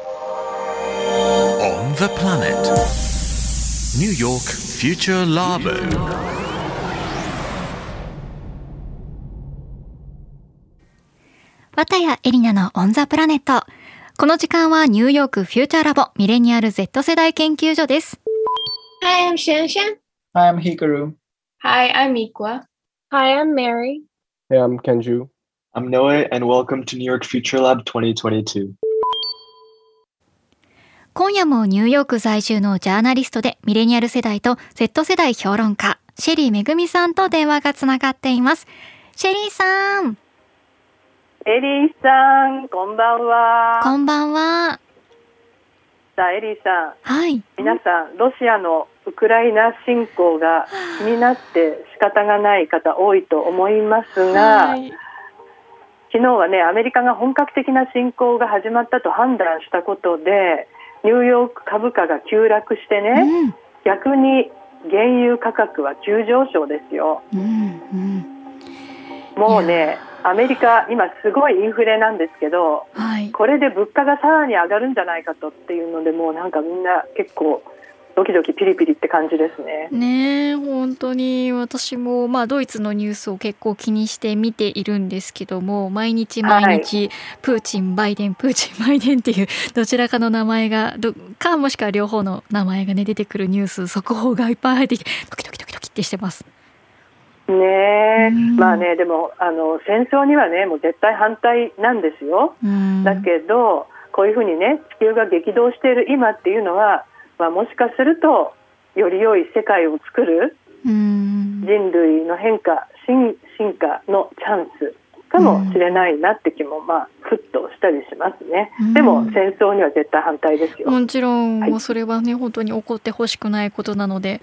On the planet. New York Future Labo. 綿谷エリナのオンザプラネット。この時間はニューヨークフューチャーラボミレニアル Z 世代研究所です。Hi, I'm Shan Shan. Hi, I'm Hikaru. Hi, I'm Ikwa. Hi, I'm Mary. Hey, I'm Kenju. I'm Noe, and welcome to New York Future Lab 2022. 今夜もニューヨーク在住のジャーナリストでミレニアル世代と Z 世代評論家、シェリーめぐみさんと電話がつながっています。シェリーさん、エリーさん、こんばんは。こんばんは。さあ、エリーさん、はい。皆さん、ロシアのウクライナ侵攻が気になって仕方がない方多いと思いますが、はい昨日はね、アメリカが本格的な侵攻が始まったと判断したことで、ニューヨーク株価が急落してね、うん、逆に原油価格は急上昇ですよ。うん、うん。もうね、アメリカ、今すごいインフレなんですけど、はい。これで物価がさらに上がるんじゃないかとっていうのでもうなんかみんな結構ドキドキピリピリって感じですね。ねえ本当に私も、まあ、ドイツのニュースを結構気にして見ているんですけども毎日毎日、プーチンバイデン プーチンバイデンっていうどちらかの名前がどかもしくは両方の名前がね出てくるニュース速報がいっぱい入ってきて ドキドキドキドキってしてます。ねまあねでもあの戦争にはねもう絶対反対なんですよ。うんだけどこういうふうにね地球が激動している今っていうのは、まあ、もしかするとより良い世界を作るうん人類の変化進進化のチャンスかもしれないなって気もまあふっとしたりしますね。うんでも戦争には絶対反対ですよ。もちろん、はいもうそれはね本当に起こってほしくないことなので。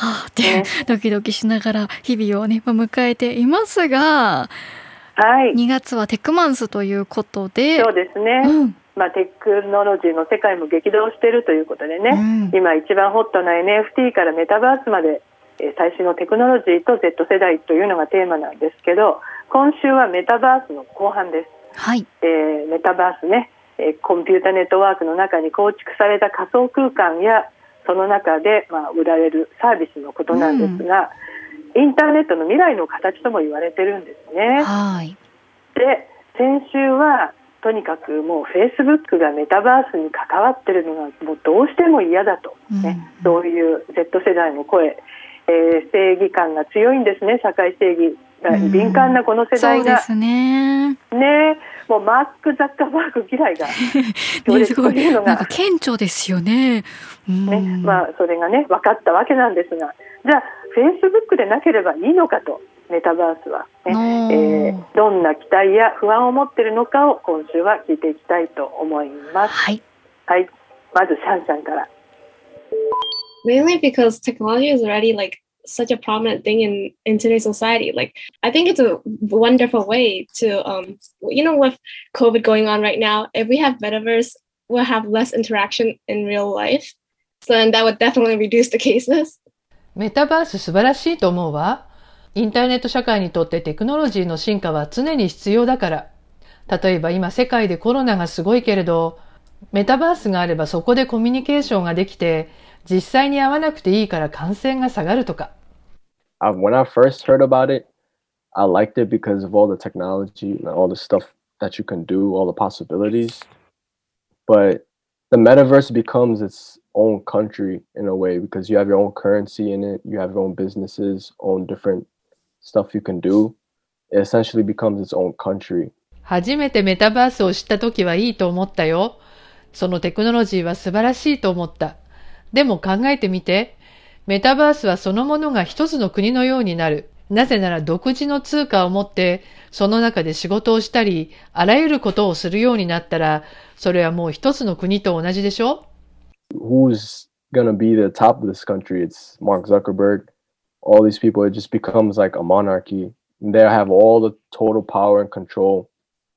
はあって、ねドキドキしながら日々をねまあ迎えていますがはい、2月はテックマンスということでそうですね。うんまあ、テクノロジーの世界も激動しているということでね、うん。今一番ホットな NFT からメタバースまで、えー最新のテクノロジーと Z 世代というのがテーマなんですけど今週はメタバースの後半です、はい。えーメタバースね、えーコンピュータネットワークの中に構築された仮想空間やその中で、まあ、売られるサービスのことなんですが、インターネットの未来の形とも言われてるんですね。はい。で先週はとにかくもうフェイスブックがメタバースに関わってるのがもうどうしても嫌だと、ね。うん。そういう Z 世代の声、えー正義感が強いんですね社会正義がうん敏感なこの世そ代が、うですね。ね。もうマーク・ザッカーバーグ嫌いが。強ね烈すごいというのが。なんか顕著ですよね。うん。ね。まあ、それがね分かったわけなんですが。じゃあフェイスブックでなければいいのかとメタバースは、ねおーえーどんな期待や不安を持っているのかを今週は聞いていきたいと思います。はい。はい、まずシャンシャンから。Mainly because technology is already like such a prominent thing in in today's society. Like I think it's a wonderful way to um you know with COVID going on right now, if we have metaverse, we'll have less interaction in real life. So then that would definitely reduce the cases. メタバース素晴らしいと思うわ。インターネット社会にとってテクノロジーの進化は常に必要だから。例えば今世界でコロナがすごいけれど、メタバースがあればそこでコミュニケーションができて、実際に会わなくていいから感染が下がるとか。When I first heard about it, I liked it because of all the technology and all the stuff that you can do, all the possibilities. But the metaverse becomes its own country in a way because you have your own currency in it, you have your own businesses, own different stuff you can do. It essentially becomes its own country. 初めてメタバースを知った時はいいと思ったよ。そのテクノロジーは素晴らしいと思った。でも考えてみて。メタバースはそのものが一つの国のようになる。なぜなら独自の通貨を持って、その中で仕事をしたり、あらゆることをするようになったら、それはもう一つの国と同じでしょ？Who's gonna be the top of this country? It's Mark Zuckerberg. All these people, it just becomes like a monarchy. They have all the total power and control.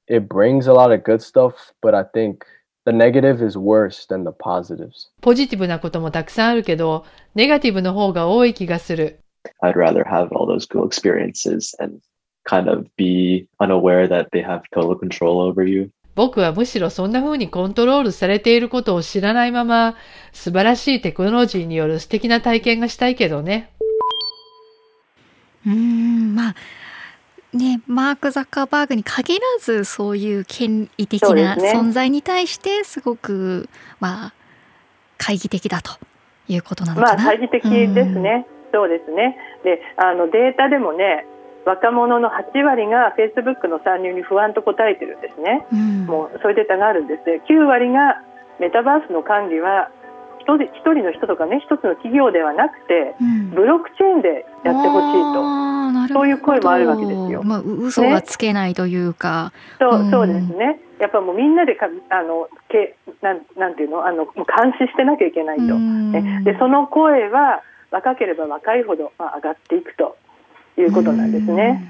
It brings a lot of good stuff, but I think the negative is worse than the positives. ポジティブなこともたくさんあるけど、ネガティブの方が多い気がする。 I'd rather have all those cool experiences and kind of be unaware that they have total control over you. 僕はむしろそんな風にコントロールされていることを知らないまま、素晴らしいテクノロジーによる素敵な体験がしたいけどね。 うーんまあねマーク・ザッカーバーグに限らずそういう権威的な存在に対してすごくまあ懐疑的だということなのまあかな。懐疑的ですね。そうですね。で、あのデータでもね、若者の8割が Facebook の参入に不安と答えてるんですね。うん。もうそういうデータがあるんです。9割がメタバースの管理は一人一人の人とかね、一つの企業ではなくて、うんブロックチェーンでやってほしいと。そういう声もあるわけですよまあ、う嘘がつけないというか、そうう、んそうですね。やっぱもうみんなでかあのけなんなんていうの？あのもう監視してなきゃいけないと。うんねでその声は若ければ若いほど、まあ、上がっていくということなんですね。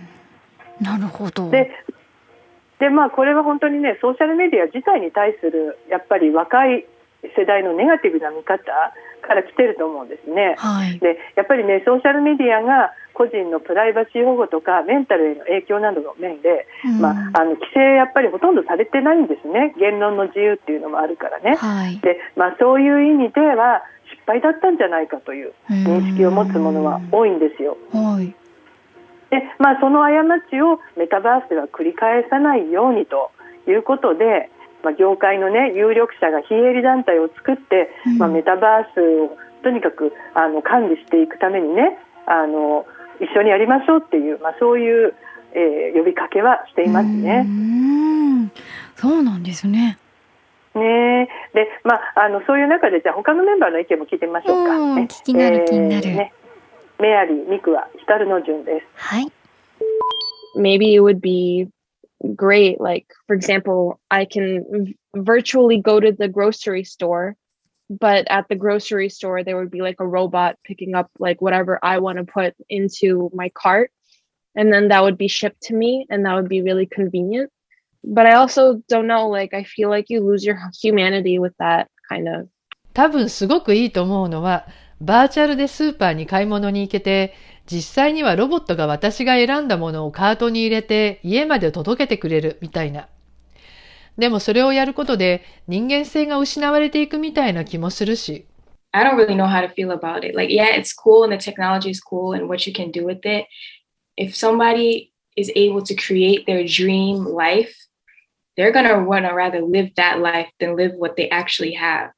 うん。なるほど。ででまあこれは本当にねソーシャルメディア自体に対するやっぱり若い世代のネガティブな見方から来てると思うんですね。はい。でやっぱりねソーシャルメディアが個人のプライバシー保護とかメンタルへの影響などの面で、うんまあ、あの規制やっぱりほとんどされてないんですね言論の自由っていうのもあるからね。はい。でまあ、そういう意味では失敗だったんじゃないかという認識を持つものは多いんですよ。はい。で、まあ、その過ちをメタバースでは繰り返さないようにということで、まあ、業界の、ね、有力者が非営利団体を作って、うんまあ、メタバースをとにかくあの管理していくためにねあの一緒にやりましょうっていう、まあ、そういう、えー呼びかけはしていますうね。ん。そうなんですね。ねで、まあ、あのそういう中でじゃあ他のメンバーの意見も聞いてみましょうか。うんね聞きなる気になるね、メアリー、ミクは光の順です。はい。maybe it would be great like for example i can v- virtually go to the grocery store but at the grocery store there would be like a robot picking up like whatever i want to put into my cart and then that would be shipped to me and that would be really convenient but i also don't know like i feel like you lose your humanity with that kind of 多分すごくいいと思うのは、バーチャルでスーパーに買い物に行けて、 実際にはロボットが私が選んだものをカートに入れて家まで届けてくれるみたいな。でもそれをやることで人間性が失われていくみたいな気もするし。I don't really know how to feel about it. Like, yeah, it's cool and the technology is cool and what you can do with it. If somebody is able to create their dream life, they're going to want to rather live that life than live what they actually have.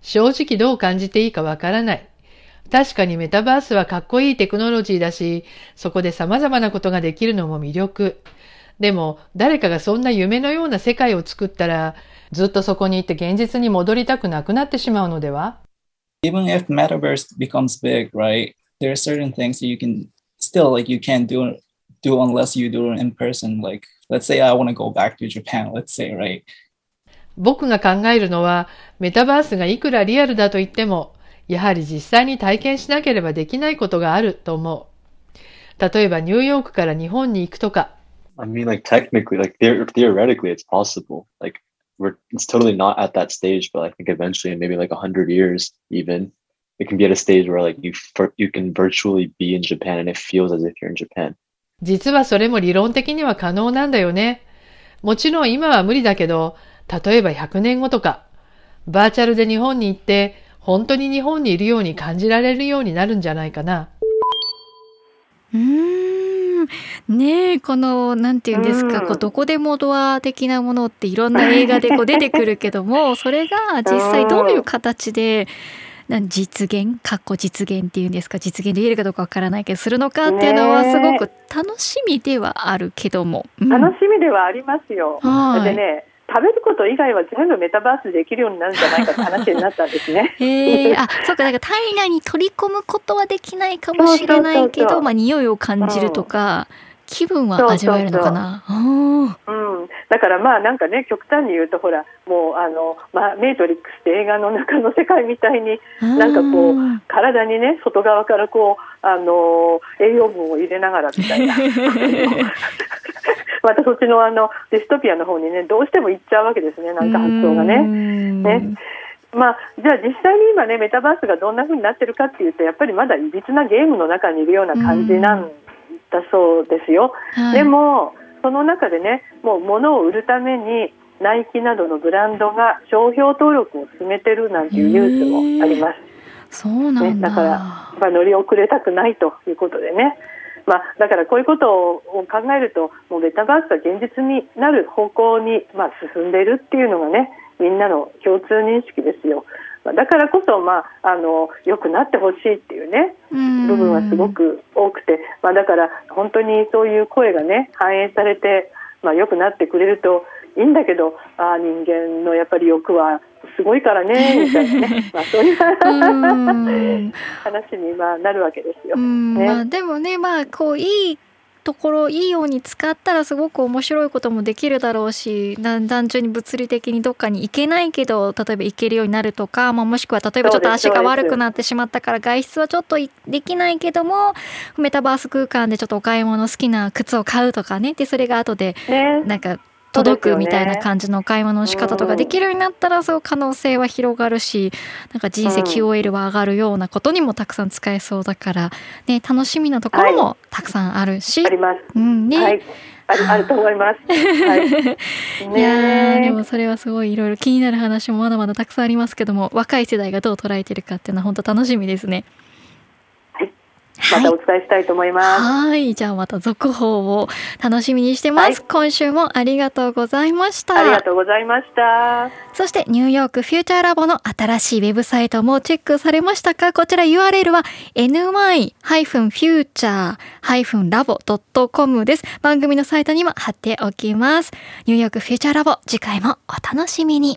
正直どう感じていいかわからない。確かにメタバースはかっこいいテクノロジーだし、そこで様々なことができるのも魅力。でも、誰かがそんな夢のような世界を作ったら、ずっとそこに行って現実に戻りたくなくなってしまうのでは even if metaverse becomes big, right? There are certain things that you can still like you can't do do unless you do it in person. Like let's say I want to go back to Japan, let's say, right? 僕が考えるのは、メタバースがいくらリアルだと言っても、やはり実際に体験しなければできないことがあると思う。例えばニューヨークから日本に行くとか、I mean, like technically, like the- theoretically, it's possible. Like we're, it's totally not at that stage, but I think eventually, maybe like a hundred years, even it can be at a stage where like you you can virtually be in Japan and it feels as if you're in Japan. 実はそれも理論的には可能なんだよね。もちろん今は無理だけど、例えば100年後とか、バーチャルで日本に行って、本当に日本にいるように感じられるようになるんじゃないかな。うーんねえこのなんていうんですか、うんこうどこでもドア的なものっていろんな映画でこう出てくるけども それが実際どういう形でなん実現？かっこ実現っていうんですか？実現できるかどうかわからないけどするのかっていうのはすごく楽しみではあるけども。うん楽しみではありますよ。はいでね、食べること以外は全部メタバースできるようになるんじゃないかって話になったんですね。へえあそうかだから体内に取り込むことはできないかもしれないけそうそうそうそう。どまあ匂いを感じるとか、気分は味わえるのかな？あー。うん、だからまあなんかね極端に言うとほらもうあの、まあ、メイトリックスって映画の中の世界みたいになんかこううん体にね外側からこうあの栄養分を入れながらみたいな またそっちのあのディストピアの方にねどうしても行っちゃうわけですねなんか発想がね。ねまあ、じゃあ実際に今ねメタバースがどんな風になってるかっていうとやっぱりまだいびつなゲームの中にいるような感じなんだそうですよ。はいでもその中でねもう物を売るためにナイキなどのブランドが商標登録を進めてるなんていうニュースもあります。そうなんだ。ね、だから、まあ、乗り遅れたくないということでね。まあ、だからこういうことを考えるともうメタバースが現実になる方向に、まあ、進んでいるっていうのがねみんなの共通認識ですよ。だからこそ、まあ、あの良くなってほしいっていうね部分はすごく多くて、まあ、だから本当にそういう声がね反映されて、まあ、良くなってくれるといいんだけどあ人間のやっぱり欲はすごいからねみたいなね、まあ、そういう話にまあなるわけですよ。ね、まあ、でもねまあこういいところいいように使ったらすごく面白いこともできるだろうし単純に物理的にどっかに行けないけど例えば行けるようになるとか、まあ、もしくは例えばちょっと足が悪くなってしまったから外出はちょっとできないけどもメタバース空間でちょっとお買い物好きな靴を買うとかね。でそれが後でなんか届くみたいな感じの買い物の仕方とかできるようになったらそう可能性は広がるしなんか人生 QOL は上がるようなことにもたくさん使えそうだから、ね、楽しみなところもたくさんあるし、はい、あります。うんね、はいあるあると思います。はい、いやでもそれはすごいいろいろ気になる話もまだまだたくさんありますけども若い世代がどう捉えてるかっていうのは本当楽しみですね。またお伝えしたいと思います。はい、じゃあまた続報を楽しみにしてます、はい、今週もありがとうございました。ありがとうございました。そしてニューヨークフューチャーラボの新しいウェブサイトもチェックされましたか？こちら URL は ny-future-labo.com です。番組のサイトにも貼っておきます。ニューヨークフューチャーラボ次回もお楽しみに。